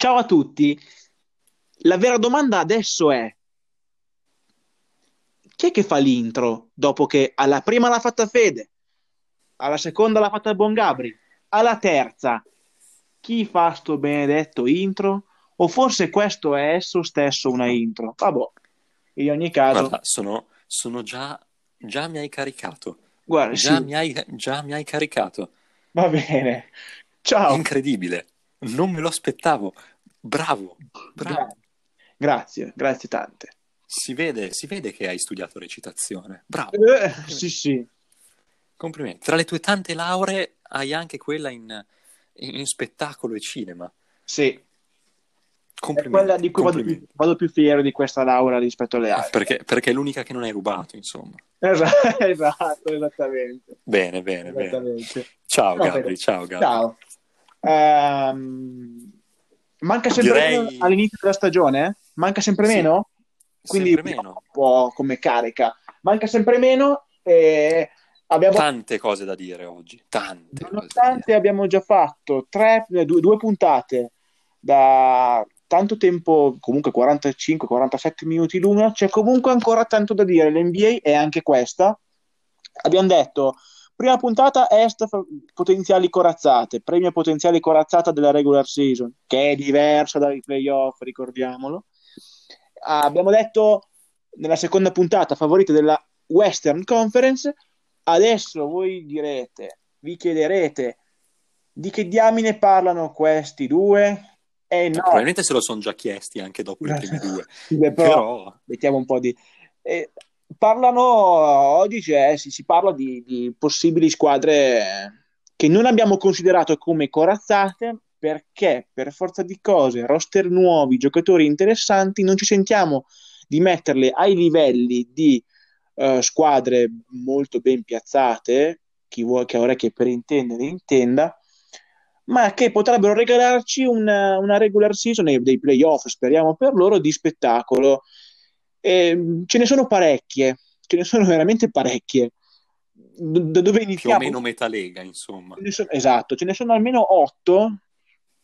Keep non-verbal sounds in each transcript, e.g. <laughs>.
Ciao a tutti. La vera domanda adesso è: chi è che fa l'intro dopo che alla prima l'ha fatta Fede, alla seconda l'ha fatta il buon Gabri, alla terza chi fa sto benedetto intro? O forse questo è esso stesso una intro? Vabbè, in ogni caso. Guarda, sono, sono già, già mi hai caricato. Guarda, Già, sì, mi hai, già mi hai caricato. va bene. Ciao. Incredibile. Non me lo aspettavo. Bravo, bravo. Gra- grazie, grazie tante. Si vede, si vede che hai studiato recitazione. Bravo. Eh, sì, sì. Complimenti. Tra le tue tante lauree hai anche quella in, in spettacolo e cinema. Sì, è Complimenti. quella di cui vado più, vado più fiero di questa laurea rispetto alle altre. Perché, perché è l'unica che non hai rubato, insomma. Esatto, <laughs> esatto, esattamente. Bene, bene, bene. esattamente. Ciao No, Gabri, ciao Gabri. Ciao. Ehm, manca sempre Direi- meno all'inizio della stagione? Manca sempre Sì, meno? Quindi sempre meno. un po' come carica. Manca sempre meno e abbiamo, Tante cose da dire oggi, tante nonostante dire. abbiamo già fatto tre, eh, due, due puntate da tanto tempo, comunque 45-47 minuti l'una, c'è comunque ancora tanto da dire. L'NBA è anche questa. Abbiamo detto, prima puntata est potenziali corazzate, premio potenziali corazzata della regular season, che è diversa dai playoff, ricordiamolo. Abbiamo detto nella seconda puntata favorite della Western Conference. Adesso voi direte, vi chiederete di che diamine parlano questi due? Eh no, Probabilmente se lo sono già chiesti anche dopo le prime <laughs> due. Beh, però, Però mettiamo un po' di... eh, parlano, oggi c'è- si, si parla di, di possibili squadre che non abbiamo considerato come corazzate perché per forza di cose, roster nuovi, giocatori interessanti, non ci sentiamo di metterle ai livelli di eh, squadre molto ben piazzate, chi vuole che orecchie per intendere intenda, ma che potrebbero regalarci una, una regular season dei playoff, speriamo per loro, di spettacolo. E, ce ne sono parecchie, ce ne sono veramente parecchie. Da dove più o iniziamo? meno metalega, insomma. Ce sono- esatto, ce ne sono almeno otto,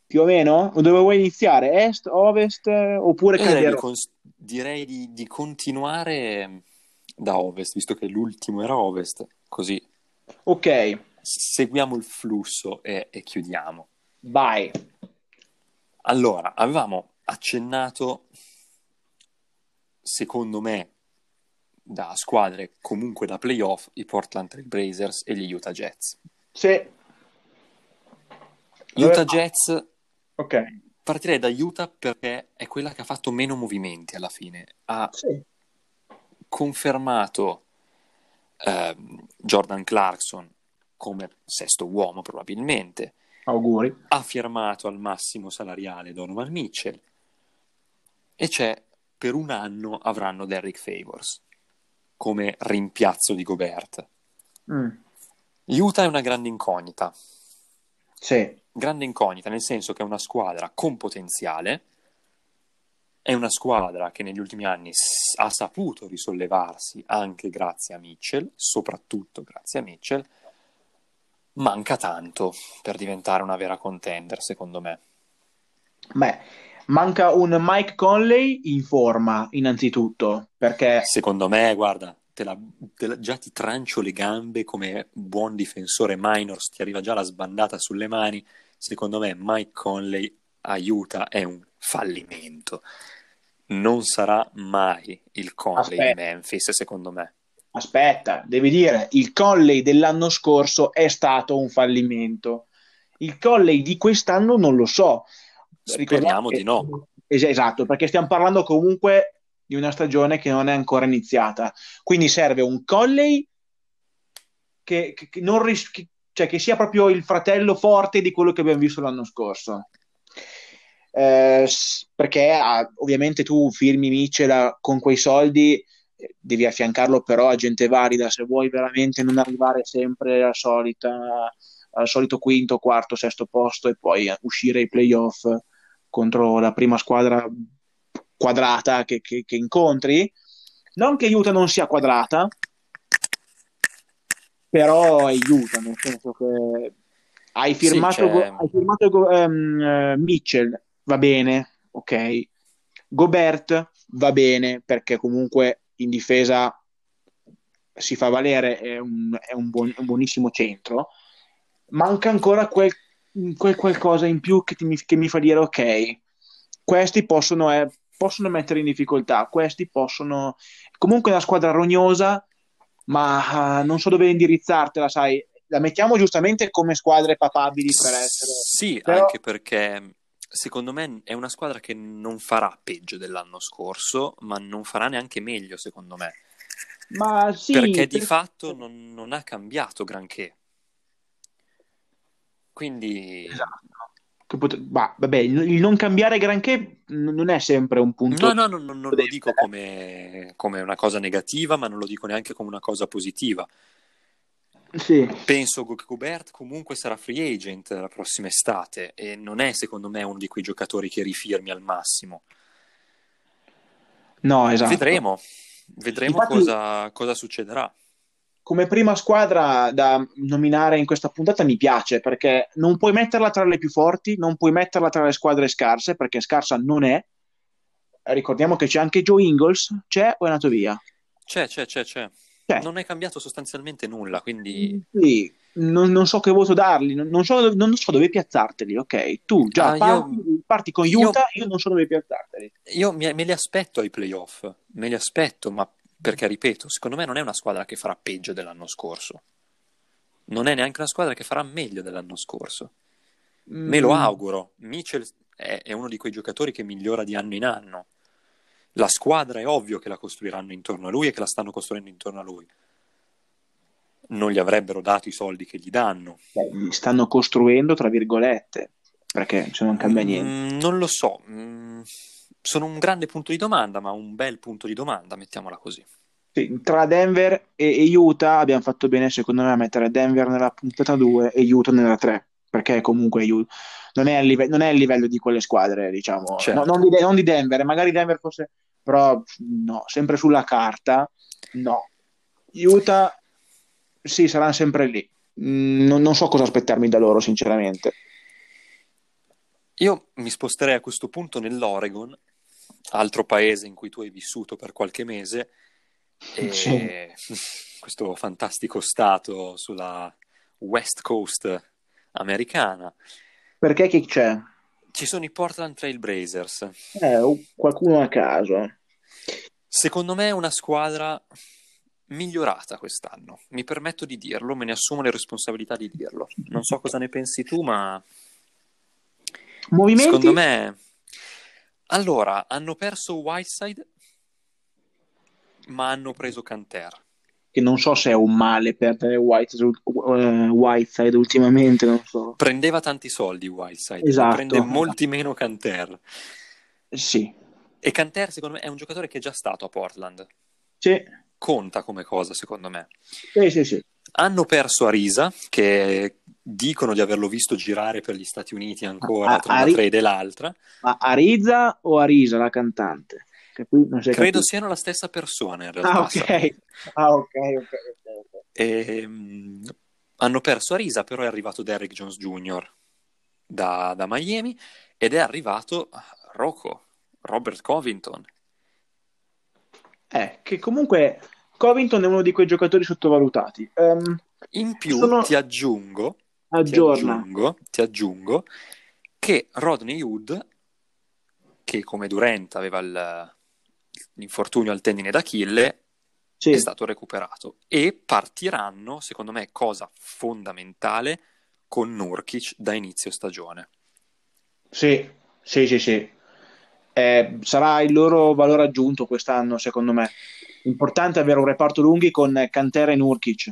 più o meno. Dove vuoi iniziare? Est, ovest, eh, oppure Io direi, di, cons- direi di, di continuare da ovest, visto che l'ultimo era ovest, così Ok, seguiamo il flusso e, e chiudiamo. vai. Allora, avevamo accennato, secondo me, da squadre comunque da playoff, i Portland Trail Blazers e gli Utah Jets. Sì. Utah Jets, Ok. partirei da Utah perché è quella che ha fatto meno movimenti alla fine. Ha Sì. confermato ehm, Jordan Clarkson come sesto uomo probabilmente, Auguri. ha firmato al massimo salariale Donovan Mitchell e c'è per un anno avranno Derrick Favors come rimpiazzo di Gobert. Mm. Utah è una grande incognita, Sì. grande incognita nel senso che è una squadra con potenziale, è una squadra che negli ultimi anni ha saputo risollevarsi anche grazie a Mitchell, soprattutto grazie a Mitchell. Manca tanto per diventare una vera contender, secondo me. Beh, manca un Mike Conley in forma, innanzitutto, perché Secondo me, guarda, te la- te la- già ti trancio le gambe come buon difensore minors, ti arriva già la sbandata sulle mani. Secondo me, Mike Conley aiuta, è un fallimento. Non sarà mai il Conley Aspetta. di Memphis, secondo me. Aspetta, devi dire, il Conley dell'anno scorso è stato un fallimento. Il Conley di quest'anno non lo so. Speriamo Ricordiamo che- di no. Es- Esatto, perché stiamo parlando comunque di una stagione che non è ancora iniziata. Quindi serve un Conley che, che- che non ris- che- cioè che sia proprio il fratello forte di quello che abbiamo visto l'anno scorso. Eh, perché ah, ovviamente tu firmi Mitchell ah, con quei soldi, eh, devi affiancarlo però a gente valida se vuoi veramente non arrivare sempre alla solita, al solito quinto, quarto, sesto posto e poi eh, uscire ai playoff contro la prima squadra quadrata che, che- che incontri. Non che Utah non sia quadrata, però aiuta, nel senso che hai firmato, Sì, c'è- hai firmato ehm, eh, Mitchell va bene, ok. Gobert va bene perché comunque in difesa si fa valere, è un, è un, buon, un buonissimo centro. Manca ancora quel, quel qualcosa in più che, ti, che, mi fa dire ok, questi possono, eh, possono mettere in difficoltà, questi possono... Comunque è una squadra rognosa, ma uh, non so dove indirizzartela, sai, la mettiamo giustamente come squadre papabili per essere. Sì, Però... anche perché secondo me è una squadra che non farà peggio dell'anno scorso, ma non farà neanche meglio, secondo me. Ma sì, perché di per... fatto non, non, ha cambiato granché. Quindi... Esatto. Pot... Bah, vabbè, il non cambiare granché non è sempre un punto. No, no, no, no non lo dico come, come una cosa negativa, ma non lo dico neanche come una cosa positiva sì. Penso che Gobert comunque sarà free agent la prossima estate e non è secondo me uno di quei giocatori che rifirmi al massimo. No, esatto. Vedremo, vedremo Infatti, cosa, cosa succederà. Come prima squadra da nominare in questa puntata mi piace perché non puoi metterla tra le più forti, non puoi metterla tra le squadre scarse perché scarsa non è. Ricordiamo che c'è anche Joe Ingles, c'è o è nato via? C'è, c'è, c'è, c'è. Cioè, non è cambiato sostanzialmente nulla, quindi... Sì, non, non so che voto dargli, non, non, so, non, so, dove piazzarteli, ok? Tu già ah, parti, io, parti, con Utah, io, io, non so dove piazzarteli. Io me, me li aspetto ai playoff, me li aspetto, ma perché, ripeto, secondo me non è una squadra che farà peggio dell'anno scorso. Non è neanche una squadra che farà meglio dell'anno scorso. Mm. Me lo mm. auguro. Mitchell è, è uno di quei giocatori che migliora di anno in anno la squadra è ovvio che la costruiranno intorno a lui e che la stanno costruendo intorno a lui. Non gli avrebbero dato i soldi che gli danno. Beh, li stanno costruendo, tra virgolette, perché se non cambia mm, niente. Mm, non lo so. Mm, sono un grande punto di domanda, ma un bel punto di domanda, mettiamola così. Sì, tra Denver e, e Utah abbiamo fatto bene, secondo me, a mettere Denver nella puntata 2 e Utah nella 3, perché comunque non è, live- non è a livello di quelle squadre, diciamo. Certo. No, non, di, non di Denver, magari Denver fosse però no, sempre sulla carta, no. Utah, sì, saranno sempre lì. Mm, non, non so cosa aspettarmi da loro, sinceramente. Io mi sposterei a questo punto nell'Oregon, altro paese in cui tu hai vissuto per qualche mese, e <laughs> sì. <laughs> questo fantastico stato sulla West Coast americana. Perché che c'è? Ci sono i Portland Trail Blazers. Eh, qualcuno a caso. Secondo me è una squadra migliorata quest'anno. Mi permetto di dirlo, me ne assumo le responsabilità di dirlo. Non so cosa ne pensi tu, ma Movimenti? secondo me allora hanno perso Whiteside, ma hanno preso Canter che non so se è un male perdere Whiteside, uh, Whiteside ultimamente, non so. Prendeva tanti soldi Whiteside, esatto. prende molti meno Canter. Sì. E Canter secondo me è un giocatore che è già stato a Portland. Sì. Conta come cosa secondo me. Sì, sì, sì. Hanno perso Arisa, che dicono di averlo visto girare per gli Stati Uniti ancora a, tra una trade e l'altra. Ma Arisa o Arisa, la cantante? Credo capito. siano la stessa persona in realtà. Ah, ok. Ah, ok, ok. okay. E, um, hanno perso Arisa, però è arrivato Derrick Jones Jr. Da, da Miami ed è arrivato Rocco, Robert Covington. Eh, che comunque Covington è uno di quei giocatori sottovalutati. Um, in più sono... ti aggiungo, ti aggiungo, ti aggiungo che Rodney Hood, che come Durant aveva il, l'infortunio al tendine d'Achille sì. è stato recuperato e partiranno, secondo me, cosa fondamentale, con Nurkic da inizio stagione. Sì, sì, sì, sì. Eh, sarà il loro valore aggiunto quest'anno, secondo me. Importante avere un reparto lunghi con Cantera e Nurkic.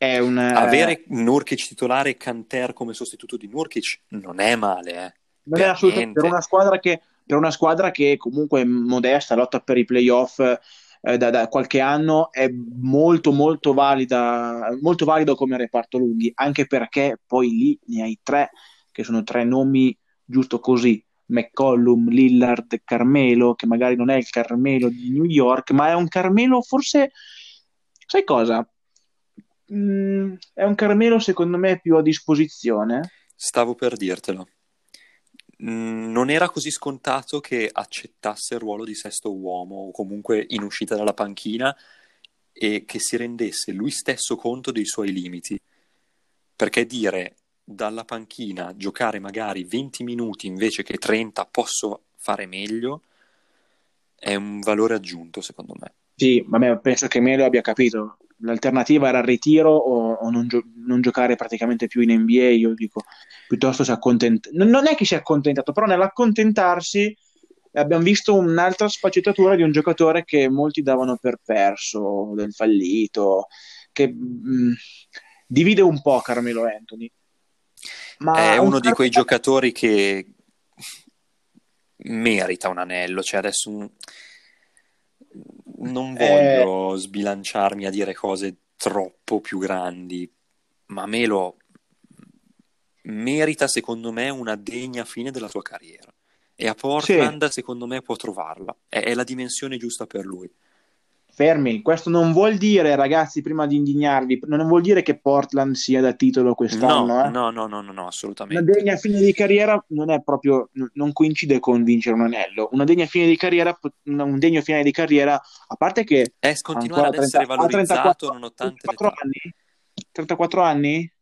È un, eh, Avere Nurkic titolare e Canter come sostituto di Nurkic non è male, eh. Non per è assolutamente per una squadra che per una squadra che comunque modesta, lotta per i playoff eh, da, da, qualche anno, è molto molto valida, molto valido come reparto lunghi, anche perché poi lì ne hai tre, che sono tre nomi giusto così, McCollum, Lillard, Carmelo, che magari non è il Carmelo di New York, ma è un Carmelo forse, sai cosa? Mm, è un Carmelo secondo me più a disposizione. Stavo per dirtelo mh, non era così scontato che accettasse il ruolo di sesto uomo o comunque in uscita dalla panchina e che si rendesse lui stesso conto dei suoi limiti. Perché dire dalla panchina giocare magari 20 minuti invece che 30 posso fare meglio è un valore aggiunto secondo me. Sì, ma penso che Melo abbia capito. L'alternativa era il ritiro o, o non, gio- non, giocare praticamente più in NBA. Io dico, piuttosto si accontenta. Non è che si è accontentato, però nell'accontentarsi abbiamo visto un'altra sfaccettatura di un giocatore che molti davano per perso, del fallito, che mh, mm, divide un po' Carmelo Anthony. Ma è uno un di quei giocatori che merita un anello, cioè adesso non eh. voglio eh... sbilanciarmi a dire cose troppo più grandi, ma Melo merita secondo me una degna fine della sua carriera e a Portland sì. secondo me può trovarla, è, è la dimensione giusta per lui fermi. Questo non vuol dire, ragazzi, prima di indignarvi, non vuol dire che Portland sia da titolo quest'anno. No, eh? no, no, no, no, assolutamente. Una degna fine di carriera non è proprio, non coincide con vincere un anello. Una degna fine di carriera, un degno fine di carriera, a parte che... È continuare ad 30, essere valorizzato 34, nonostante 34 anni? 34 anni?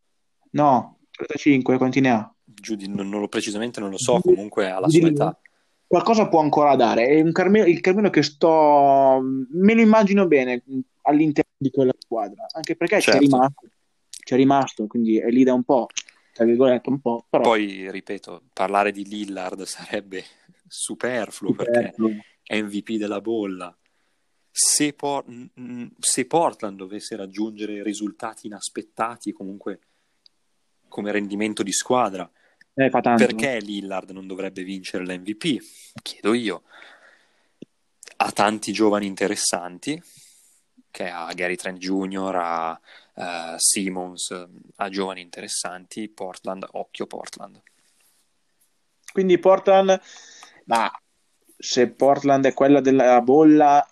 No, 35, quanti ne Giù di, non, non lo precisamente non lo so, comunque alla sua età qualcosa può ancora dare. È Carmelo, il Carmelo che sto. me lo immagino bene all'interno di quella squadra. Anche perché certo. c'è rimasto. C'è rimasto, quindi è lì da un po'. Tra virgolette, un po'. Però... Poi, ripeto, parlare di Lillard sarebbe superfluo, superfluo. perché è MVP della bolla. Se, Por- se Portland dovesse raggiungere risultati inaspettati, comunque come rendimento di squadra, eh, Perché Lillard non dovrebbe vincere l'MVP? Chiedo io. Ha tanti giovani interessanti, che ha Gary Trent Jr., ha uh, Simmons, ha giovani interessanti. Portland, occhio Portland. Quindi Portland, ma se Portland è quella della bolla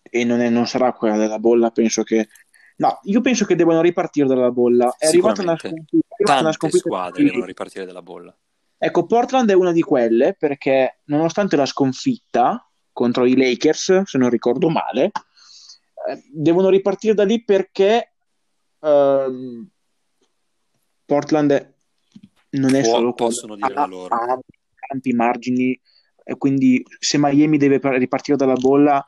e non, è, non sarà quella della bolla, penso che No, io penso che devono ripartire dalla bolla. È arrivata una sconfitta. Tante una sconfitta squadre devono ripartire dalla bolla. Ecco, Portland è una di quelle perché nonostante la sconfitta contro i Lakers, se non ricordo male, eh, devono ripartire da lì perché ehm, Portland non è Può, solo possono dire ha, loro. ha tanti margini e quindi se Miami deve ripartire dalla bolla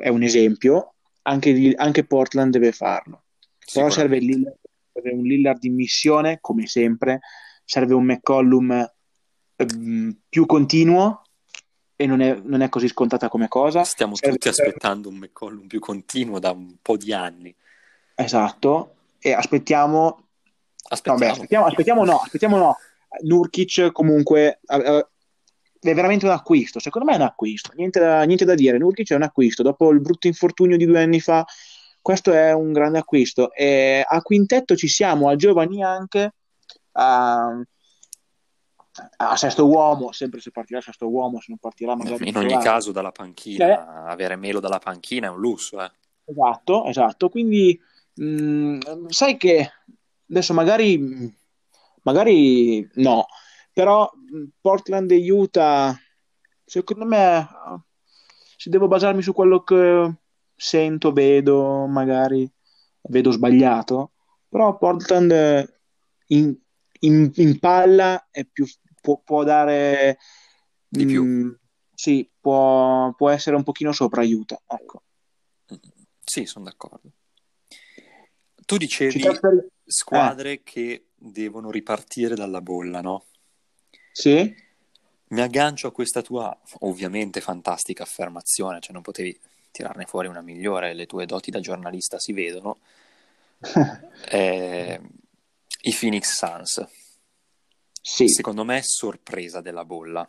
è un esempio anche, anche Portland deve farlo. Però serve, Lillard, serve, un Lillard in missione, come sempre, serve un McCollum ehm, più continuo e non è, non è, così scontata come cosa. Stiamo serve, tutti aspettando un McCollum più continuo da un po' di anni. Esatto, e aspettiamo... Aspettiamo. No, beh, aspettiamo, aspettiamo no, aspettiamo no. Nurkic comunque è veramente un acquisto. Secondo me è un acquisto, niente da, niente da dire. Nurkic è un acquisto. Dopo il brutto infortunio di due anni fa, questo è un grande acquisto. E a quintetto ci siamo, a giovani anche, a, a sesto uomo, sempre se partirà sesto uomo, se non partirà magari... In ogni trovare. caso dalla panchina, eh. avere Melo dalla panchina è un lusso. Eh. Esatto, esatto. Quindi, mh, mm, sai che adesso magari, magari no, però Portland e Utah, secondo me, se devo basarmi su quello che sento, vedo, magari vedo sbagliato, però Portland in, in, in palla è più, può, può dare di più. Mh, mm, sì, può, può, essere un pochino sopra Utah. Ecco. Sì, sono d'accordo. Tu dicevi per... squadre eh. che devono ripartire dalla bolla, no? Sì. Mi aggancio a questa tua ovviamente fantastica affermazione, cioè non potevi tirarne fuori una migliore, le tue doti da giornalista si vedono. <laughs> eh, I Phoenix Suns. Sì. Secondo me sorpresa della bolla.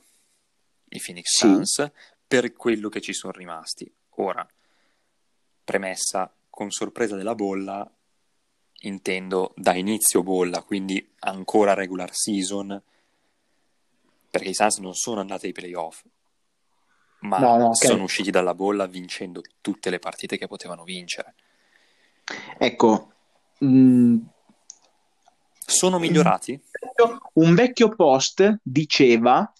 I Phoenix sì. Suns per quello che ci sono rimasti. Ora, premessa, con sorpresa della bolla intendo da inizio bolla, quindi ancora regular season perché i Suns non sono andati ai playoff, ma no, no, okay. sono usciti dalla bolla vincendo tutte le partite che potevano vincere. Ecco, mh, mm, sono migliorati? Un vecchio post diceva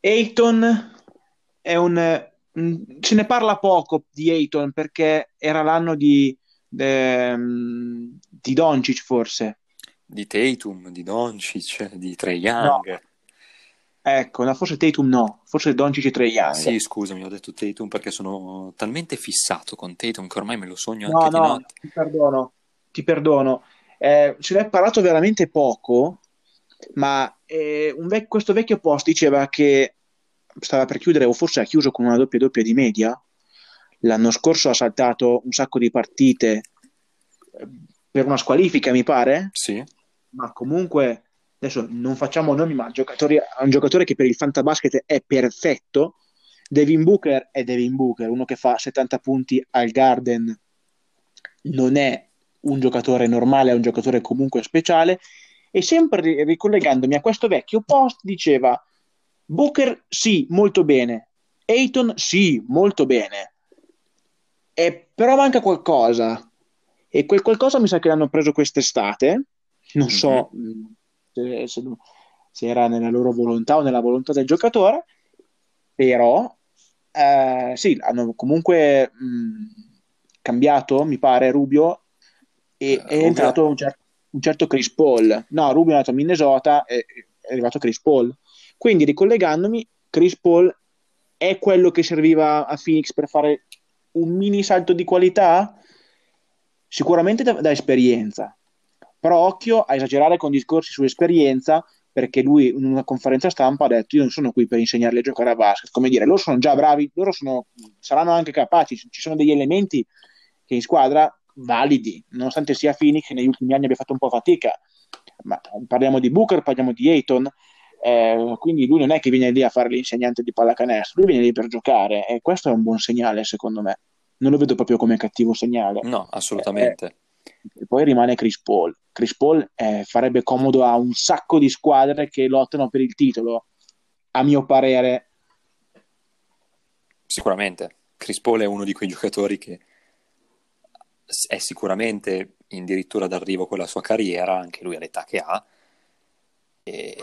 Ayton è un... Se ne parla poco di Ayton perché era l'anno di, de, di Doncic forse. Di Tatum, di Doncic, di Trae Young. No. Ecco, no, forse Tatum no, forse Doncic e Trae Young. Sì, scusami, ho detto Tatum perché sono talmente fissato con Tatum che ormai me lo sogno no, anche no, di notte. Ti perdono, ti perdono. Eh, se ne è parlato veramente poco, ma eh, vec- questo vecchio post diceva che stava per chiudere, o forse ha chiuso con una doppia doppia di media. L'anno scorso ha saltato un sacco di partite eh, per una squalifica, mi pare. Sì. Ma comunque, adesso non facciamo nomi, ma un giocatore che per il fantabasket è perfetto. Devin Booker è Devin Booker, uno che fa 70 punti al Garden non è un giocatore normale, è un giocatore comunque speciale. E sempre ricollegandomi a questo vecchio post, diceva Booker sì, molto bene. Ayton sì, molto bene. E però manca qualcosa. E quel qualcosa mi sa che l'hanno preso quest'estate. Non so mm-hmm. se, se, se, era nella loro volontà o nella volontà del giocatore. Però eh, sì, hanno comunque mh, mm, cambiato, mi pare, Rubio. E uh, è Rubio... entrato un, cer- un, certo Chris Paul. No, Rubio è andato a Minnesota e è arrivato Chris Paul. Quindi ricollegandomi, Chris Paul è quello che serviva a Phoenix per fare un mini salto di qualità? Sicuramente da, da esperienza, però occhio a esagerare con discorsi su esperienza perché lui in una conferenza stampa ha detto io non sono qui per insegnarli a giocare a basket, come dire, loro sono già bravi, loro sono, saranno anche capaci, ci sono degli elementi che in squadra validi, nonostante sia Phoenix che negli ultimi anni abbia fatto un po' fatica, ma parliamo di Booker, parliamo di Ayton, eh, quindi lui non è che viene lì a fare l'insegnante di pallacanestro, lui viene lì per giocare e questo è un buon segnale secondo me. Non lo vedo proprio come cattivo segnale. No, assolutamente. Eh, poi rimane Chris Paul. Chris Paul eh, farebbe comodo a un sacco di squadre che lottano per il titolo, a mio parere. Sicuramente. Chris Paul è uno di quei giocatori che è sicuramente addirittura d'arrivo con la sua carriera, anche lui all'età che ha, e,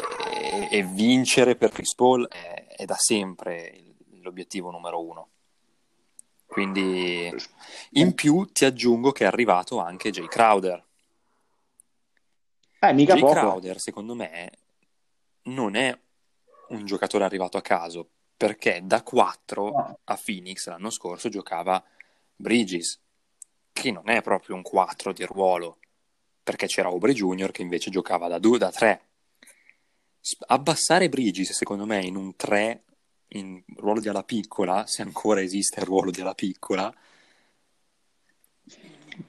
e vincere per Chris Paul è, è, da sempre l'obiettivo numero uno. Quindi in più ti aggiungo che è arrivato anche Jay Crowder. Eh, mica Jay poco. Crowder, secondo me, non è un giocatore arrivato a caso, perché da 4 no. a Phoenix l'anno scorso giocava Bridges, che non è proprio un 4 di ruolo, perché c'era Aubrey Jr. che invece giocava da 2 da 3 abbassare Brigis, secondo me, in un 3 in ruolo di ala piccola, se ancora esiste il ruolo di ala piccola,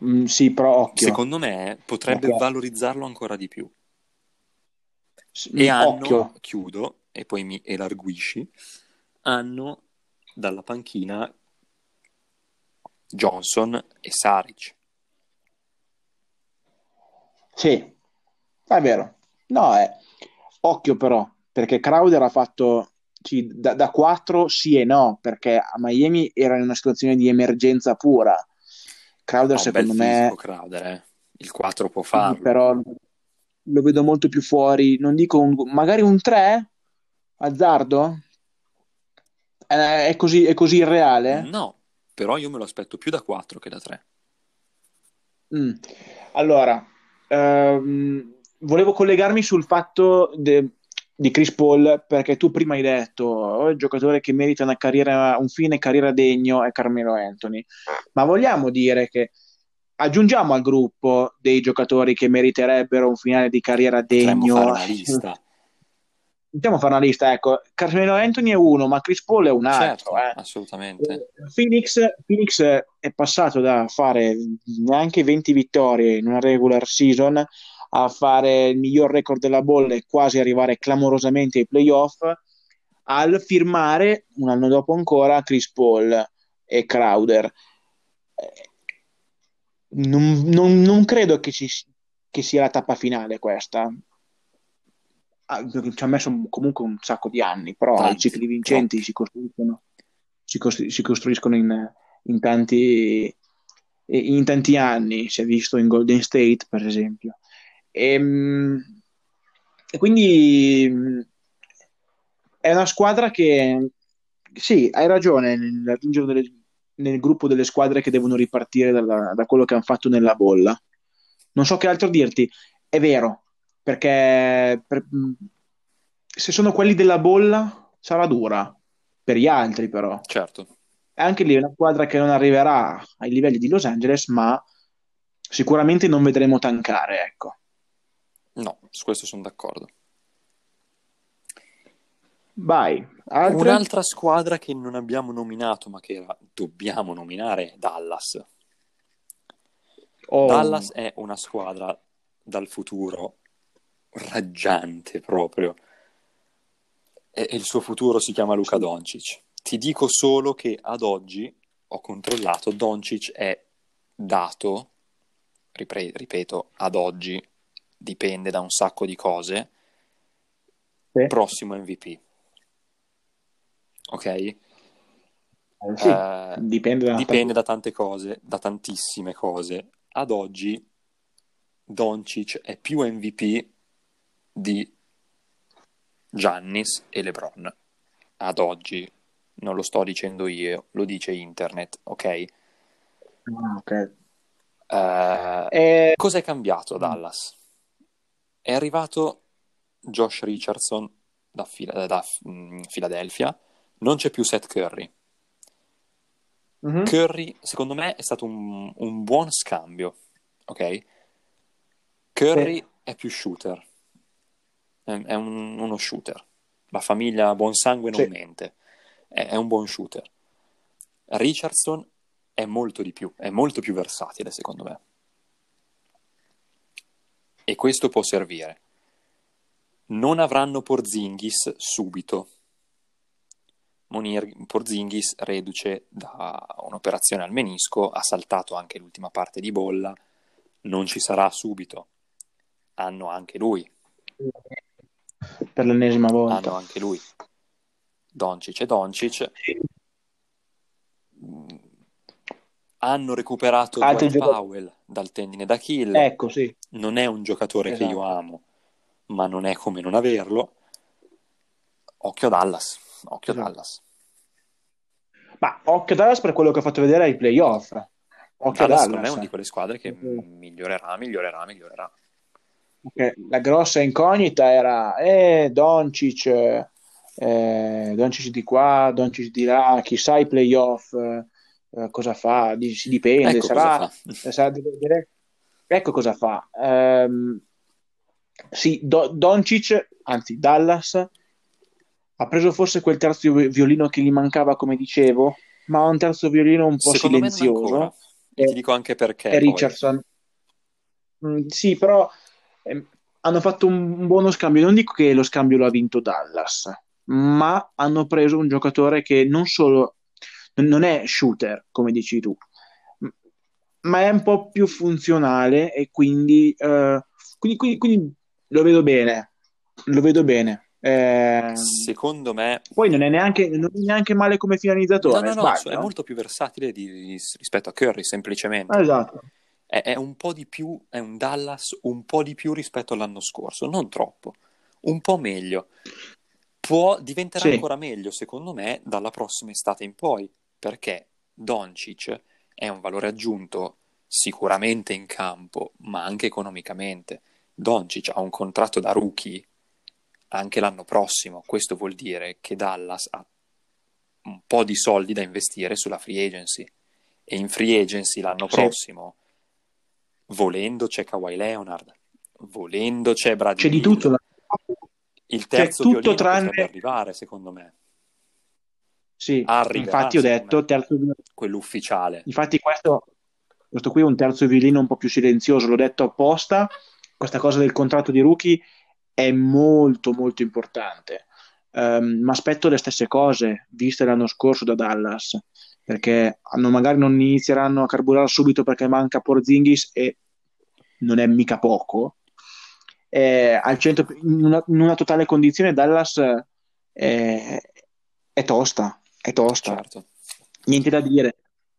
mm, sì, però occhio. secondo me potrebbe occhio. valorizzarlo ancora di più. E hanno, occhio. chiudo, e poi mi elarguisci, hanno dalla panchina Johnson e Saric. Sì, è vero. No, è Occhio però, perché Crowder ha fatto sì, da, da 4 sì e no, perché a Miami era in una situazione di emergenza pura. Crowder no, secondo me... Crowder, eh. Il 4 può farlo. Però lo vedo molto più fuori, non dico un, magari un 3? Azzardo? È, è, così, è così irreale? No, però io me lo aspetto più da 4 che da 3. Mm. Allora, um, volevo collegarmi sul fatto de, di Chris Paul perché tu prima hai detto oh, il giocatore che merita una carriera, un fine carriera degno è Carmelo Anthony, ma vogliamo dire che aggiungiamo al gruppo dei giocatori che meriterebbero un finale di carriera degno. Fare una lista. <laughs> Iniziamo a fare una lista, ecco, Carmelo Anthony è uno, ma Chris Paul è un altro. Certo, eh. assolutamente. Eh, Phoenix, Phoenix è passato da fare neanche 20 vittorie in una regular season a fare il miglior record della bolla e quasi arrivare clamorosamente ai playoff, al firmare un anno dopo ancora Chris Paul e Crowder. Non, non, non credo che, ci, che, sia la tappa finale questa. Ah, ci ha messo comunque un sacco di anni, però Tanti, i cicli vincenti si costruiscono, si costru- si costruiscono in, in, tanti, in tanti anni. Si è visto in Golden State, per esempio. E, ehm, e quindi è una squadra che, sì, hai ragione nel raggiungere delle- nel gruppo delle squadre che devono ripartire dalla- da quello che hanno fatto nella bolla. Non so che altro dirti. È vero, perché per- se sono quelli della bolla sarà dura per gli altri, però. Certo. Anche lì è una squadra che non arriverà ai livelli di Los Angeles, ma sicuramente non vedremo tankare, ecco. No, su questo sono d'accordo. Vai, altre? Un'altra squadra che non abbiamo nominato, ma che era- dobbiamo nominare è Dallas. Oh, Dallas è una squadra dal futuro raggiante proprio. E e il suo futuro si chiama Luka Sì. Doncic. Ti dico solo che ad oggi ho controllato, Doncic è dato, ripre- ripeto, ad oggi dipende da un sacco di cose, sì. prossimo MVP. Ok? Eh, sì, Eh, dipende da dipende da tante cose, da tantissime cose. Ad oggi Doncic è più MVP di Giannis e LeBron. Ad oggi non lo sto dicendo io, lo dice internet, ok? Ah, ok. Eh, Eh, Cos'è cambiato Dallas? È arrivato Josh Richardson da, Fila- da, mm, Philadelphia, non c'è più Seth Curry. mhm. Curry, secondo me, è stato un, un buon scambio, ok? Curry Sì. è più shooter, è, è un- uno shooter. La famiglia buon sangue non Sì. mente, è, è un buon shooter. Richardson è molto di più, è molto più versatile, secondo me. E questo può servire. Non avranno Porzingis subito. Monir Porzingis, reduce da un'operazione al menisco, ha saltato anche l'ultima parte di bolla, non ci sarà subito. Hanno anche lui, Per l'ennesima hanno volta. anche lui. Doncic e Doncic mh, hanno recuperato Altri Dwight giocatori. Powell dal tendine d'Achille. Ecco, sì. Non è un giocatore che io Esatto. amo, ma non è come non averlo. Occhio Dallas, occhio Esatto. Dallas. Ma occhio Dallas per quello che ha fatto vedere ai playoff. Occhio a Dallas secondo me è Dallas. una di quelle squadre che Mhm. migliorerà, migliorerà, migliorerà. Perché la grossa incognita era eh, Doncic, eh, Doncic di qua, Doncic di là, chissà i playoff, eh, eh, cosa fa, di- si dipende, Ecco sarà, cosa fa. sarà da vedere. Ecco cosa fa. Ehm, sì, Do- Doncic, anzi Dallas, ha preso forse quel terzo vi- violino che gli mancava, come dicevo, ma un terzo violino un po' Secondo silenzioso. E ti dico anche perché. poi. Richardson. Mm, sì, però ehm, hanno fatto un, un buono scambio. Non dico che lo scambio lo ha vinto Dallas, ma hanno preso un giocatore che non solo non- è shooter, come dici tu, ma è un po' più funzionale e quindi, eh, quindi, quindi- quindi lo vedo bene. Lo vedo bene. Eh, Secondo me, poi non è neanche, non è neanche male come no, finalizzatore. no, no, è sbaglio? molto più versatile di- rispetto a Curry, semplicemente. Esatto. È, è un po' di più, è un Dallas un po' di più rispetto all'anno scorso, non troppo, un po' meglio. Può, diventerà Sì. ancora meglio, secondo me, dalla prossima estate in poi, perché Doncic è un valore aggiunto sicuramente in campo, ma anche economicamente. Doncic ha un contratto da rookie anche l'anno prossimo, questo vuol dire che Dallas ha un po' di soldi da investire sulla free agency e in free agency l'anno Sì. prossimo volendo c'è Kawhi Leonard volendo c'è Bradley C'è di tutto. da- il c'è terzo tutto violino tranne- arrivare secondo me Sì, Arriverà, infatti ho secondo detto terzo violino. quello ufficiale Infatti questo, questo qui è un terzo violino un po' più silenzioso, l'ho detto apposta. Questa cosa del contratto di rookie è molto molto importante. Ehm, ma aspetto le stesse cose viste l'anno scorso da Dallas, perché hanno- magari non inizieranno a carburare subito perché manca Porzingis e non è mica poco. Eh, al 100 in, una, in una totale condizione Dallas eh, è tosta, è tosta certo niente da dire.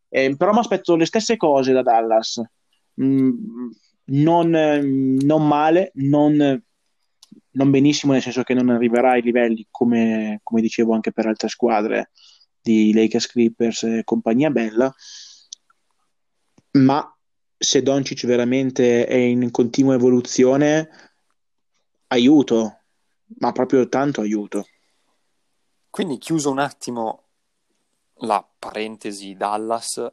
Eh, però mi aspetto le stesse cose da Dallas. Mm, non, non male, non non benissimo, nel senso che non arriverà ai livelli, come, come dicevo anche per altre squadre di Lakers, Clippers e compagnia bella, ma se Doncic veramente è in continua evoluzione, aiuto, ma proprio tanto aiuto. Quindi chiuso un attimo la parentesi Dallas.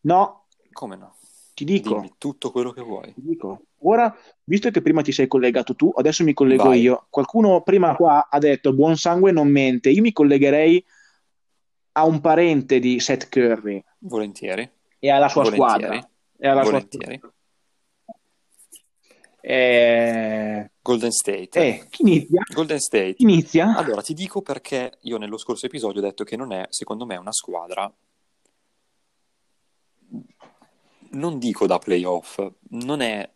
No. Come no? Ti dico. Dimmi tutto quello che vuoi. Ti dico. Ora, visto che prima ti sei collegato tu, adesso mi collego Vai. io. Qualcuno prima qua ha detto buon sangue non mente. Io mi collegherei a un parente di Seth Curry. Volentieri. E alla sua Volentieri. squadra. E alla Volentieri. Sua... Eh... Golden State. Eh, chi inizia? Golden State. Chi inizia? Allora, ti dico perché io nello scorso episodio ho detto che non è, secondo me, una squadra non dico da playoff, non è...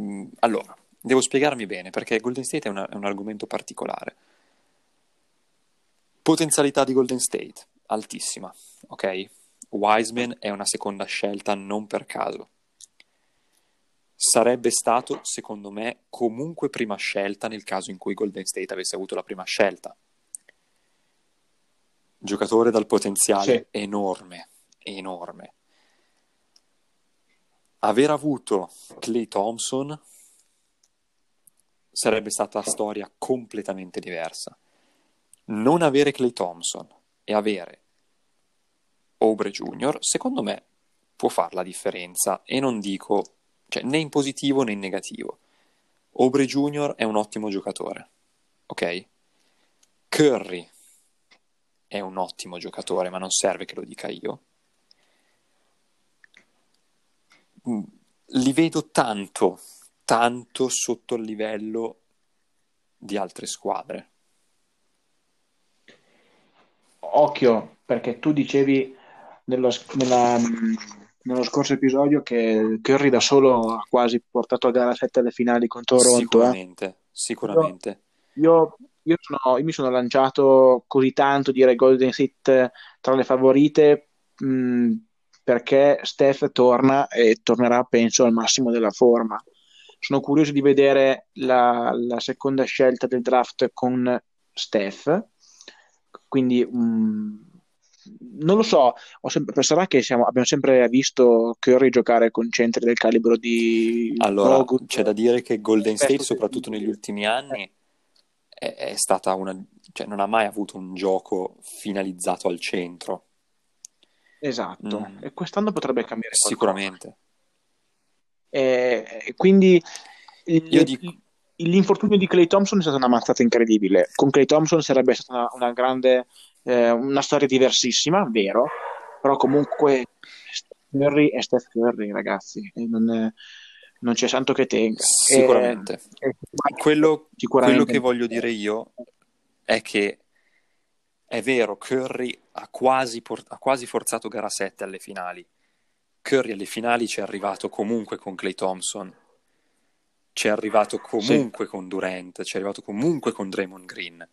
Mm, allora, devo spiegarmi bene perché Golden State è, una, è un argomento particolare. Potenzialità di Golden State, altissima, ok? Wiseman è una seconda scelta non per caso. Sarebbe stato, secondo me, comunque prima scelta nel caso in cui Golden State avesse avuto la prima scelta. Giocatore dal potenziale sì. enorme, enorme aver avuto Clay Thompson sarebbe stata una storia completamente diversa. Non avere Clay Thompson e avere Obre Jr., secondo me, può fare la differenza e non dico cioè, né in positivo né in negativo. Obre Jr. è un ottimo giocatore, ok? Curry è un ottimo giocatore, ma non serve che lo dica io. Mm, li vedo tanto, tanto sotto il livello di altre squadre. Occhio, perché tu dicevi nello, nella, nello scorso episodio che Curry da solo ha quasi portato a gara 7 alle finali con Toronto. Sicuramente, eh. sicuramente. Io, io, sono, io, mi sono lanciato così tanto dire Golden State tra le favorite mh, mm, perché Steph torna e tornerà, penso, al massimo della forma. Sono curioso di vedere la, la seconda scelta del draft con Steph, quindi um, non lo so, sempre, sarà che siamo, abbiamo sempre visto Curry giocare con centri del calibro di allora Bogut. c'è da dire che Golden State soprattutto negli ultimi anni è, è stata una cioè non ha mai avuto un gioco finalizzato al centro Esatto, mm. e quest'anno potrebbe cambiare qualcosa. Sicuramente. E, quindi il, dico... l'infortunio di Clay Thompson è stata una mazzata incredibile. Con Clay Thompson sarebbe stata una, una grande, eh, una storia diversissima, vero, però comunque Curry è Steph Curry, ragazzi, non, non, c'è santo che tenga. Sicuramente. E, e, quello, sicuramente. quello che voglio dire io è che è vero, Curry ha quasi, port- ha quasi forzato gara 7 alle finali. Curry alle finali ci è arrivato comunque con Clay Thompson, ci è arrivato comunque sì. con Durant, ci è arrivato comunque con Draymond Green.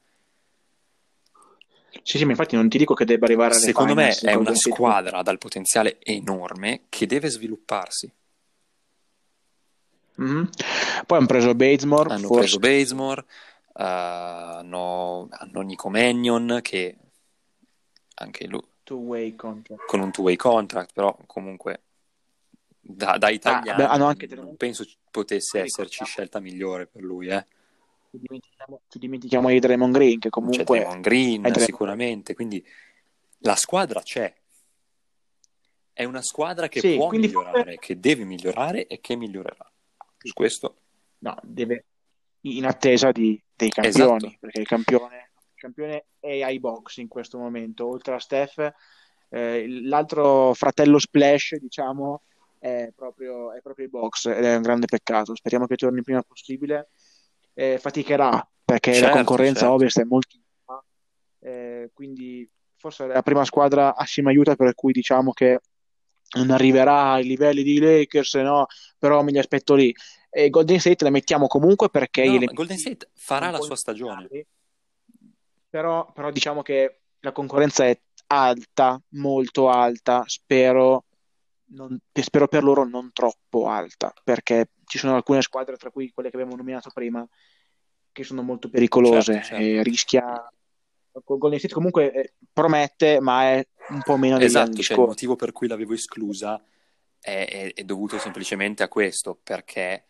Sì, sì, ma infatti non ti dico che debba arrivare alle Secondo me è una squadra dal potenziale enorme che deve svilupparsi. Mm-hmm. Poi hanno preso Bazemore. Hanno forse... preso Bazemore, uh, hanno, hanno Nico Mannion che anche lui con un two-way contract, però comunque da, da italiano ah, beh, non penso potesse esserci scelta migliore per lui. Eh. Ci, dimentichiamo, ci dimentichiamo di Draymond Green, che comunque... C'è Draymond Green, Draymond... sicuramente, quindi la squadra c'è. È una squadra che sì, può migliorare, forse... che deve migliorare e che migliorerà. Su questo... No, deve, in attesa di, dei campioni, esatto. perché il campione, il campione è ai box in questo momento, oltre a Steph, eh, l'altro fratello Splash, diciamo, è proprio, è proprio ai box ed è un grande peccato. Speriamo che torni il prima possibile. Eh, faticherà perché certo, la concorrenza certo. ovest è molto eh, quindi forse è la prima squadra assieme aiuta per cui diciamo che non arriverà ai livelli di Lakers, no? però me li aspetto lì. E Golden State la mettiamo comunque perché no, Golden State farà la sua stagione. Però, però diciamo che la concorrenza è alta, molto alta, spero, non, spero per loro non troppo alta, perché ci sono alcune squadre, tra cui quelle che abbiamo nominato prima, che sono molto pericolose Certo, certo. e rischia. Golden State comunque eh, promette, ma è un po' meno Esatto, cioè il motivo per cui l'avevo esclusa è, è- è dovuto semplicemente a questo, perché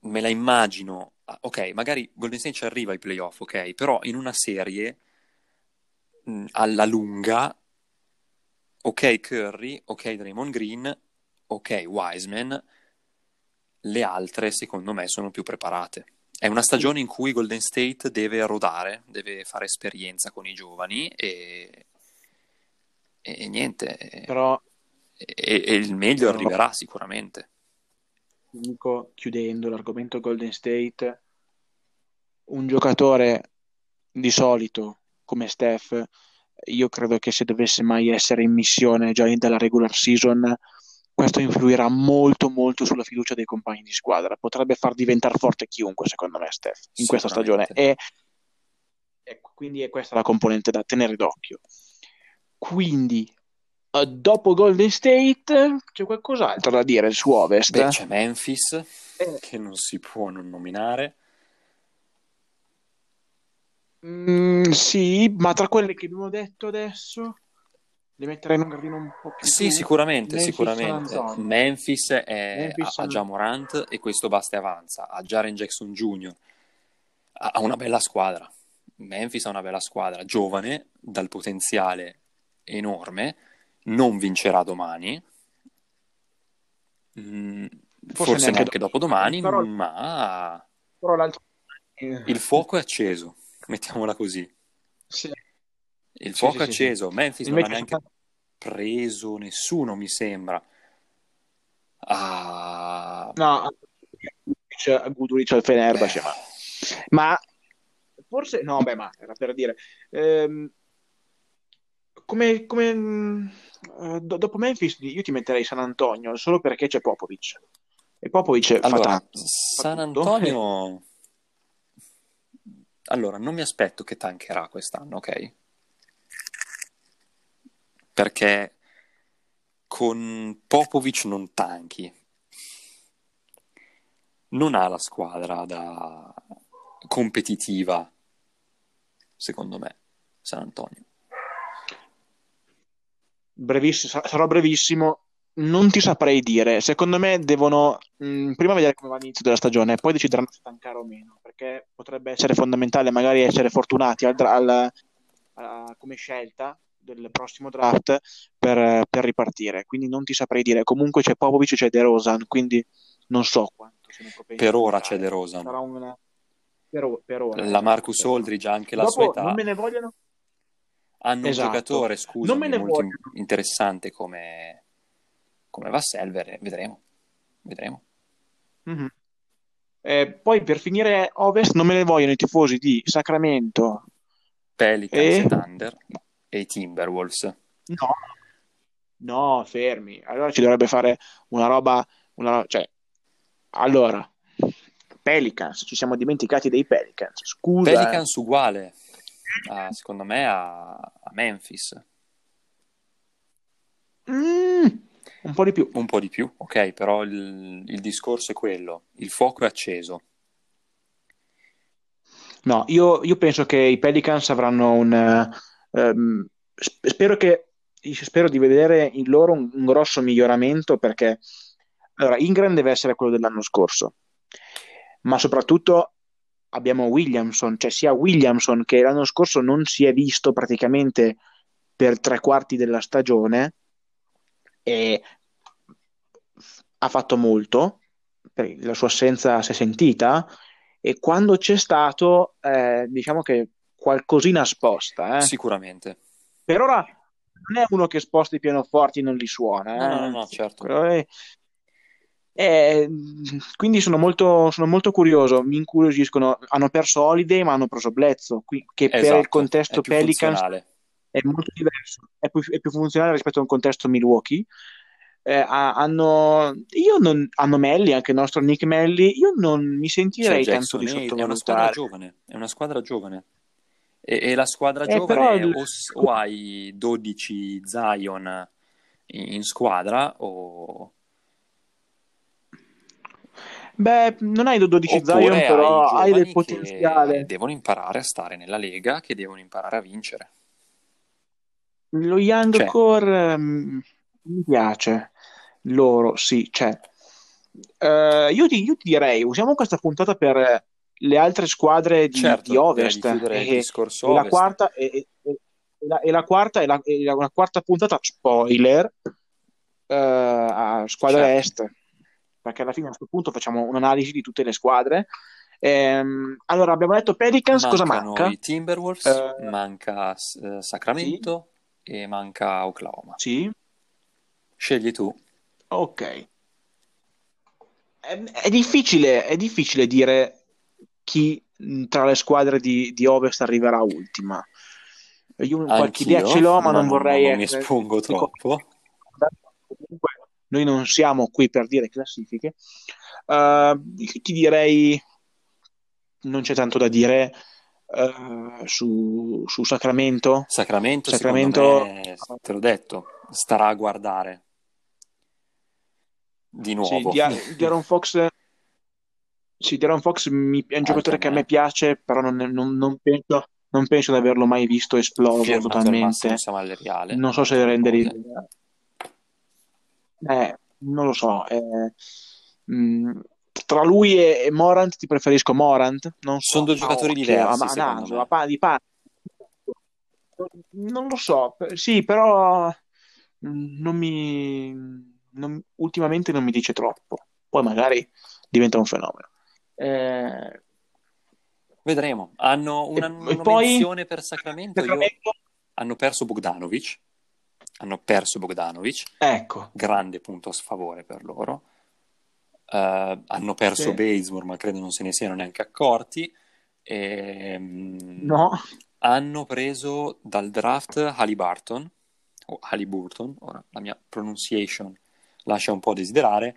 me la immagino, ah, ok, magari Golden State ci arriva ai playoff, ok, però in una serie mh, alla lunga, ok Curry, ok Draymond Green, ok Wiseman, le altre secondo me sono più preparate. È una stagione in cui Golden State deve rodare, deve fare esperienza con i giovani e, e- e niente, e, Però, e il meglio Però- arriverà sicuramente. Nico, chiudendo l'argomento Golden State, un giocatore di solito come Steph, io credo che se dovesse mai essere in missione già dalla regular season, questo influirà molto molto sulla fiducia dei compagni di squadra. Potrebbe far diventare forte chiunque, secondo me, Steph, in questa stagione. E, e quindi è questa la componente da tenere d'occhio. Quindi, eh, dopo Golden State, c'è qualcos'altro da dire su Ovest? Beh, c'è Memphis, Eh, che non si può non nominare. Mm, sì, ma tra quelle che abbiamo detto adesso, le metterei in un gradino un po' più Sì, sicuramente, Memphis, sicuramente. Memphis è, Memphis, ha, ha già Morant e questo basta e avanza. Ha Jaren Jackson Jr. Ha, ha una bella squadra. Memphis ha una bella squadra, giovane, dal potenziale enorme, non vincerà domani, Mm, Forse forse, neanche dopo. dopodomani, Però- ma Però il fuoco è acceso, mettiamola così. Sì. Il Sì, fuoco sì, acceso. Memphis Il non ha neanche preso nessuno, mi sembra. Ah, No, c'è Guduric al Fenerbahce, ma... ma forse no, beh, ma era per dire ehm, come, come mm, do- dopo Memphis io ti metterei San Antonio solo perché c'è Popovic e Popovic fa allora, tanto. San fa. Antonio. <laughs> Allora, non mi aspetto che tancherà quest'anno, ok? Perché con Popovic non tanchi. Non ha la squadra da competitiva, secondo me, San Antonio. Brevissimo, sa- sarò brevissimo. Non ti saprei dire. Secondo me devono mh, prima vedere come va l'inizio della stagione e poi decideranno se tankare o meno. Perché potrebbe essere fondamentale magari essere fortunati al al- a- come scelta del prossimo draft per, per ripartire. Quindi non ti saprei dire. Comunque c'è Popovic e c'è De Rosan, quindi non so quanto propensi Per ora c'è De Rosan. Sarà una... per, per ora. La Marcus Per ora. Aldridge ha anche la Dopo sua età. non me ne vogliono. Hanno Esatto. un giocatore, Non scusami, me ne molto interessante come, come Vassell, vere- vedremo. Vedremo. Mhm. Eh, poi per finire Ovest non me ne vogliono i tifosi di Sacramento. Pelicans E? e Thunder e i Timberwolves. No, no, fermi. Allora ci dovrebbe fare una roba, una, cioè, allora, Pelicans, ci siamo dimenticati dei Pelicans. Scusa. eh. Pelicans uguale, a- secondo me, a, a Memphis. Mm, un po' di più. Un po' di più, ok, però il, il discorso è quello. Il fuoco è acceso. No, io, io penso che i Pelicans avranno un... eh, ehm, sp- spero che, spero di vedere in loro un, un grosso miglioramento perché allora, Ingram deve essere quello dell'anno scorso, ma soprattutto abbiamo Williamson, cioè sia Williamson che l'anno scorso non si è visto praticamente per tre quarti della stagione e ha fatto molto, la sua assenza si è sentita e quando c'è stato, eh, diciamo che qualcosina sposta. eh. Sicuramente. Per ora non è uno che sposta i pianoforti e non li suona. No, no, eh. no, no, certo. È- eh, quindi sono molto, sono molto curioso. Mi incuriosiscono. Hanno perso Holiday, ma hanno preso qui- che per Esatto, il contesto Pelicans funzionale. è molto diverso, è più, è più funzionale rispetto a un contesto Milwaukee. Eh, ha- hanno, io non, hanno Melli, anche il nostro Nick Melli. Io non mi sentirei tanto Jackson di Hayes, è una squadra sottovalutare. giovane, è una squadra giovane. E, e la squadra Eh, giovane però o, o hai 12 Zion in, in squadra o, Beh, non hai 12 Oppure Zion, però hai hai del potenziale. devono imparare a stare nella lega, che devono imparare a vincere. Lo Young C'è. Core mm, mi piace. Loro, sì, c'è. Eh, io ti, io ti direi, usiamo questa puntata per le altre squadre di, Certo, di Ovest. E, discorso e la quarta, e, e- la, e la quarta, e la, la- una quarta puntata spoiler eh, a squadre Certo. est, perché alla fine a questo punto facciamo un'analisi di tutte le squadre. Ehm, allora, abbiamo detto Pelicans, cosa Mancano manca? i Timberwolves, Eh, manca eh, sì, Sacramento e manca Oklahoma. sì, Scegli tu. ok. È, è difficile, è difficile dire chi mh, tra le squadre di, di Ovest arriverà ultima. Io qualche idea ce Anch'io, l'ho, ma ma non vorrei non mi essere... espongo dico, troppo. comunque, noi non siamo qui per dire classifiche. Eh, io ti direi, non c'è tanto da dire eh, su, su Sacramento. Sacramento, Sacramento, me, te l'ho detto, starà a guardare di sì, nuovo. Di- De'Aaron Fox, sì, De'Aaron Fox mi- è un Anche giocatore a che a me piace, però non, non- non penso, non penso di averlo mai visto esploso Firmato al totalmente. Massimo Samariale, Non so se altre rende cose. l'idea. Eh, non lo so. eh, mh, tra lui e, e Morant ti preferisco Morant? Non so, Sono due a giocatori occhio, a, diversi, a secondo naso, a, me. pa- di parte. Non lo so, per- sì, però mh, non mi, non- ultimamente non mi dice troppo. Poi magari diventa un fenomeno. Eh, Vedremo. Hanno una, e, e poi per Sacramento. Io Sacramento, hanno perso Bogdanovic. Hanno perso Bogdanovic. ecco, Grande punto a sfavore per loro. Eh, hanno perso sì, Bazemore, ma credo non se ne siano neanche accorti. Ehm, no, hanno preso dal draft Halliburton, o Halliburton, ora la mia pronunciation lascia un po' a desiderare.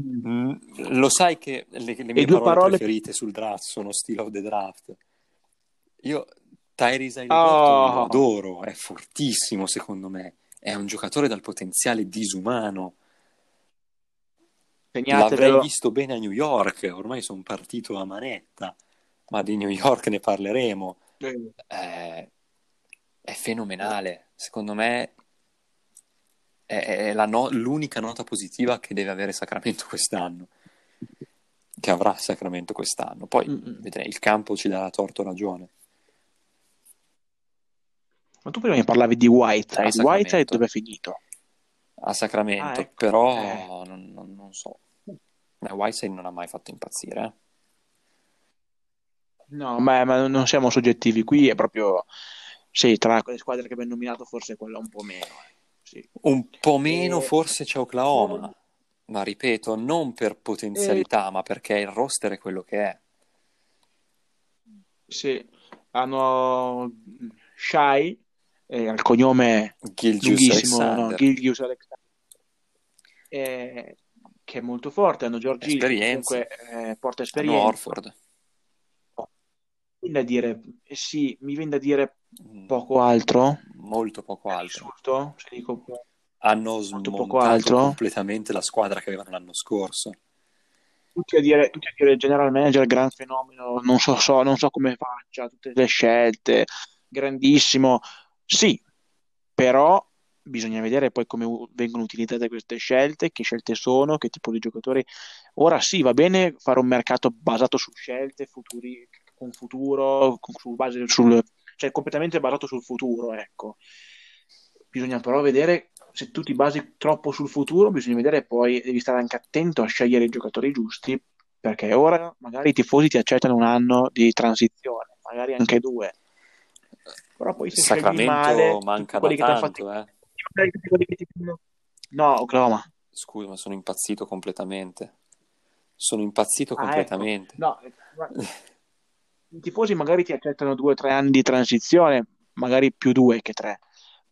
Mm. Lo sai che le, le mie due parole parole. preferite sul draft sono Still of the Draft. Io Tyrese Haliburton lo Oh, adoro, è fortissimo secondo me, è un giocatore dal potenziale disumano. L'avrei visto bene a New York, ormai sono partito a manetta, ma di New York ne parleremo. Eh, Eh, è fenomenale, secondo me è, no- l'unica nota positiva che deve avere Sacramento quest'anno, che avrà Sacramento quest'anno. Poi mm, mm. vedrei, il campo ci darà torto ragione. Ma tu prima mi parlavi di Whiteside. Whiteside dove è finito? a Ah, Sacramento, ecco. Eh, però non, non- non so. Eh, Whiteside non ha mai fatto impazzire. eh. no, ma, ma non siamo soggettivi qui, è proprio... Sì, tra quelle squadre che abbiamo nominato forse quella un po' meno. eh. Sì. Un po' meno E, forse c'è Oklahoma, ma ripeto, non per e- potenzialità, ma perché il roster è quello che è. sì, hanno Shai, eh, il cognome Gilgius no, Gilgius Alexander, eh, che è molto forte. Hanno George Hill, che esperienze, comunque eh, porta hanno esperienza. Orford. Mi viene da dire, eh sì, mi viene da dire poco altro. molto poco altro. insulto se dico Hanno smontato altro. completamente la squadra che avevano l'anno scorso. Tutti a dire, tutti a dire general manager, gran fenomeno, non so, so- non so come faccia, tutte le scelte, grandissimo. Sì, però bisogna vedere poi come vengono utilizzate queste scelte, che scelte sono, che tipo di giocatori. Ora sì, va bene fare un mercato basato su scelte, futuri, con futuro, con- su base sul, cioè completamente basato sul futuro, ecco. Bisogna però vedere se tu ti basi troppo sul futuro, bisogna vedere poi, devi stare anche attento a scegliere i giocatori giusti, perché ora magari i tifosi ti accettano un anno di transizione, magari anche due, però poi se scegli male, Sacramento tutti manca da tanto, eh. No, Oklahoma. Scusa, ma sono impazzito completamente. Sono impazzito Ah, ecco. completamente. No, eh, <laughs> i tifosi magari ti accettano due o tre anni di transizione, magari più due che tre.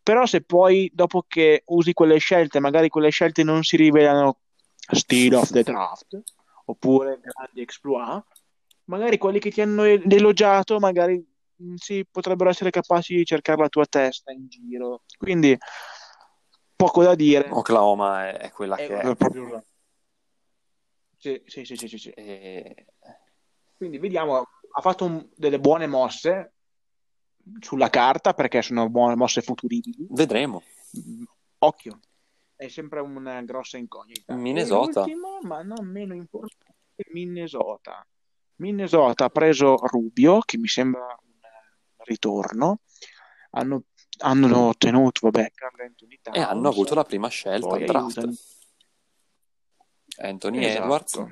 Però se poi dopo che usi quelle scelte, magari quelle scelte non si rivelano steal of the draft, oppure grandi exploit, magari quelli che ti hanno elogiato, magari mh, sì, potrebbero essere capaci di cercare la tua testa in giro. Quindi poco da dire. Oklahoma è, è quella È che è. proprio Sì, sì, sì, sì, sì, sì. E... Quindi vediamo, ha fatto un- delle buone mosse sulla carta perché sono buone mosse futuribili. Vedremo. Mm, Occhio, è sempre una grossa incognita. Minnesota. L'ultimo, ma non meno importante, Minnesota. Minnesota ha preso Rubio, che mi sembra un ritorno. Hanno, hanno ottenuto, vabbè, Carl Anthony E hanno Towns. avuto la prima scelta al draft. aiutami. Anthony Esatto. Edwards.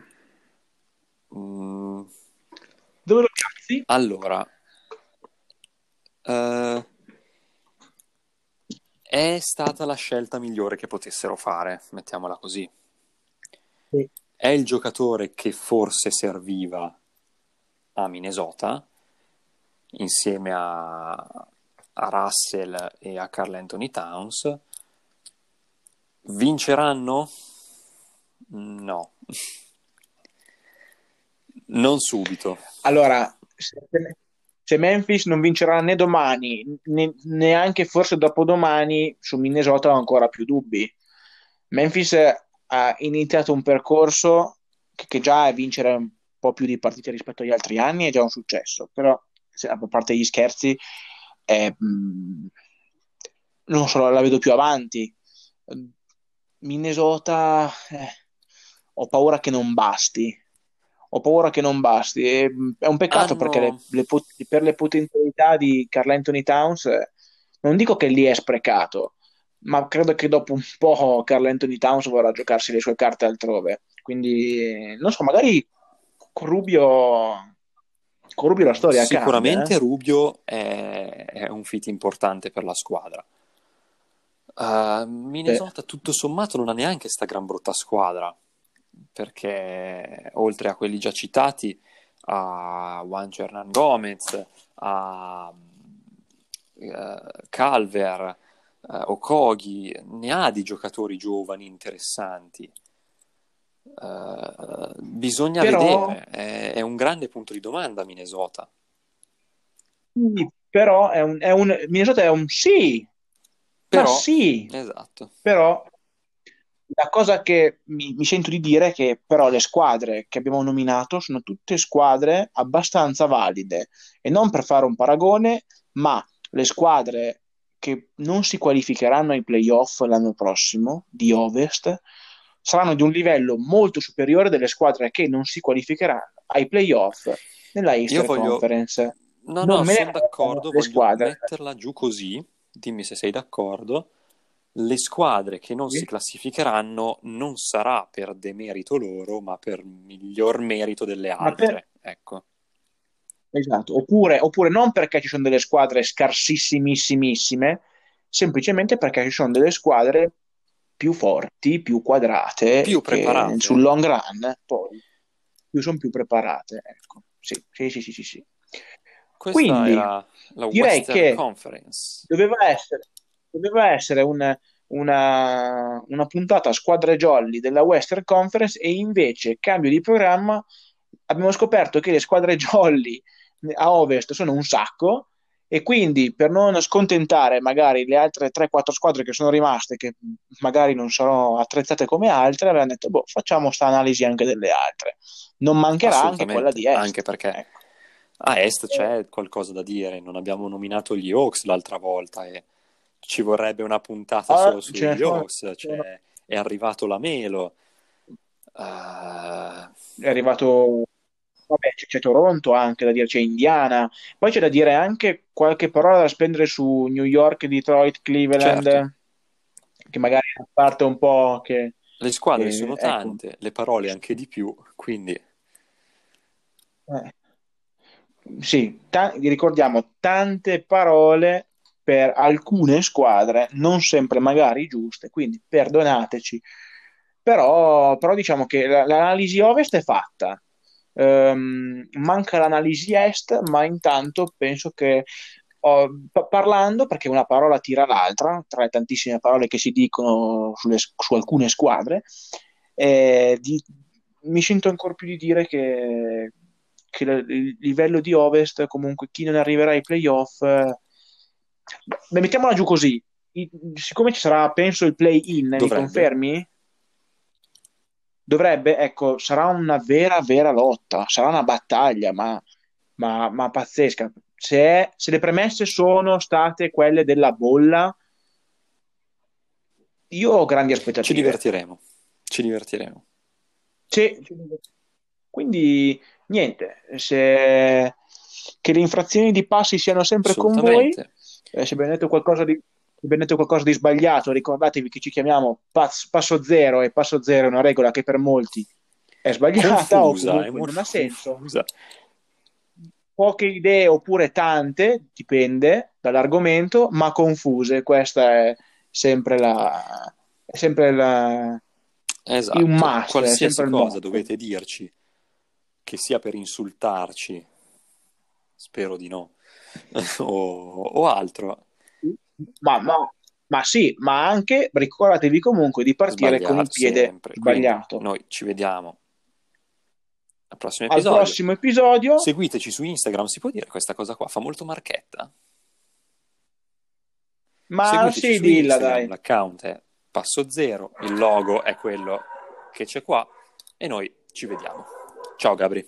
Mm, Dove lo piazzi? allora, eh, è stata la scelta migliore che potessero fare, mettiamola così. Sì. È il giocatore che forse serviva a Minnesota insieme a, a Russell e a Carl Anthony Towns. Vinceranno? No. <laughs> Non subito. Allora, se, Memphis non vincerà né domani, né- neanche forse dopodomani, su Minnesota ho ancora più dubbi. Memphis ha iniziato un percorso che, che già è vincere un po' più di partite rispetto agli altri anni è già un successo, però se- a parte gli scherzi, è, mh, non so, la vedo più avanti. Minnesota, eh, ho paura che non basti. Ho paura che non basti. E, mh, è un peccato Hanno- perché le- le pot- per le potenzialità di Carl Anthony Towns, eh, non dico che lì è sprecato, ma credo che dopo un po' Carl Anthony Towns vorrà giocarsi le sue carte altrove. Quindi, eh, non so, magari con Rubio, con Rubio la storia cambia, Sicuramente eh. Rubio è, è un fit importante per la squadra. Uh, Minnesota, tutto sommato, non ha neanche sta gran brutta squadra, perché oltre a quelli già citati, a Juan Hernan Gomez, a eh, Calver, eh, Okogi, ne ha di giocatori giovani interessanti. Eh, bisogna Però- vedere, è, è un grande punto di domanda Minnesota. Sì, però è un, è un- Minnesota è un sì, Però, sì, esatto. però la cosa che mi, mi sento di dire è che però le squadre che abbiamo nominato sono tutte squadre abbastanza valide e non per fare un paragone, ma le squadre che non si qualificheranno ai playoff l'anno prossimo di Ovest saranno di un livello molto superiore delle squadre che non si qualificheranno ai playoff nella Eastern voglio- Conference. No, Non no, sono d'accordo, voglio squadre. metterla giù così, dimmi se sei d'accordo. Le squadre che non Sì. si classificheranno non sarà per demerito loro, ma per miglior merito delle altre. per- Ecco. Esatto, oppure, oppure non perché ci sono delle squadre scarsissimissimissime, semplicemente perché ci sono delle squadre più forti, più quadrate, Più preparate. sul long run poi più sono più preparate. Ecco, sì, sì, sì, sì, sì. Questa Quindi, era la direi Western che- Conference. Doveva essere, doveva essere un- una, una puntata a squadre jolly della Western Conference e invece, cambio di programma, abbiamo scoperto che le squadre jolly a Ovest sono un sacco e quindi per non scontentare magari le altre 3-4 squadre che sono rimaste, che magari non sono attrezzate come altre, avevano detto, boh, facciamo sta analisi anche delle altre. Non mancherà anche quella di Est. Anche perché Ecco. a Est c'è qualcosa da dire. Non abbiamo nominato gli Hawks l'altra volta e ci vorrebbe una puntata Ah, solo sugli sono- Hawks. Cioè, è arrivato la Melo. Eh, è arrivato vabbè, c'è, Toronto anche da dire, c'è Indiana, poi c'è da dire anche qualche parola da spendere su New York, Detroit, Cleveland, Certo. che magari parte un po' che le squadre Eh, sono ecco. tante, le parole anche di più, quindi eh, sì, ta- ricordiamo tante parole per alcune squadre, non sempre magari giuste, quindi perdonateci. Però, però diciamo che la- l'analisi ovest è fatta. Ehm, manca l'analisi est, ma intanto penso che ho- pa- parlando, perché una parola tira l'altra, tra le tantissime parole che si dicono sulle- su alcune squadre, eh, di- mi sento ancora più di dire che, che il livello di Ovest, comunque chi non arriverà ai playoff, eh, beh, mettiamola giù così, I- siccome ci sarà, penso, il play-in, mi Dovrebbe. confermi? dovrebbe, ecco, sarà una vera, vera lotta, sarà una battaglia, ma, ma, ma pazzesca. Se, se le premesse sono state quelle della bolla, io ho grandi aspettative. Ci divertiremo, ci divertiremo. Sì. Quindi, niente, se... che le infrazioni di passi siano sempre con voi, eh, se abbiamo detto qualcosa di abbiamo detto qualcosa di sbagliato, ricordatevi che ci chiamiamo pass- passo zero e passo zero è una regola che per molti è sbagliata confusa, o è non ha senso. Confusa. Poche idee oppure tante, dipende dall'argomento, ma confuse. Questa è sempre la... È sempre la esatto. un must, Qualsiasi cosa dovete dirci, che sia per insultarci, spero di no, <laughs> o, o altro. Ma, ma, ma, sì, ma anche ricordatevi comunque di partire Sbagliar, con il piede sempre. sbagliato. Quindi noi ci vediamo al prossimo episodio. Al prossimo episodio. Seguiteci su Instagram, si può dire questa cosa qua, fa molto marchetta. Ma sì, dilla dai. L'account è passo zero, il logo è quello che c'è qua e noi ci vediamo. Ciao Gabri.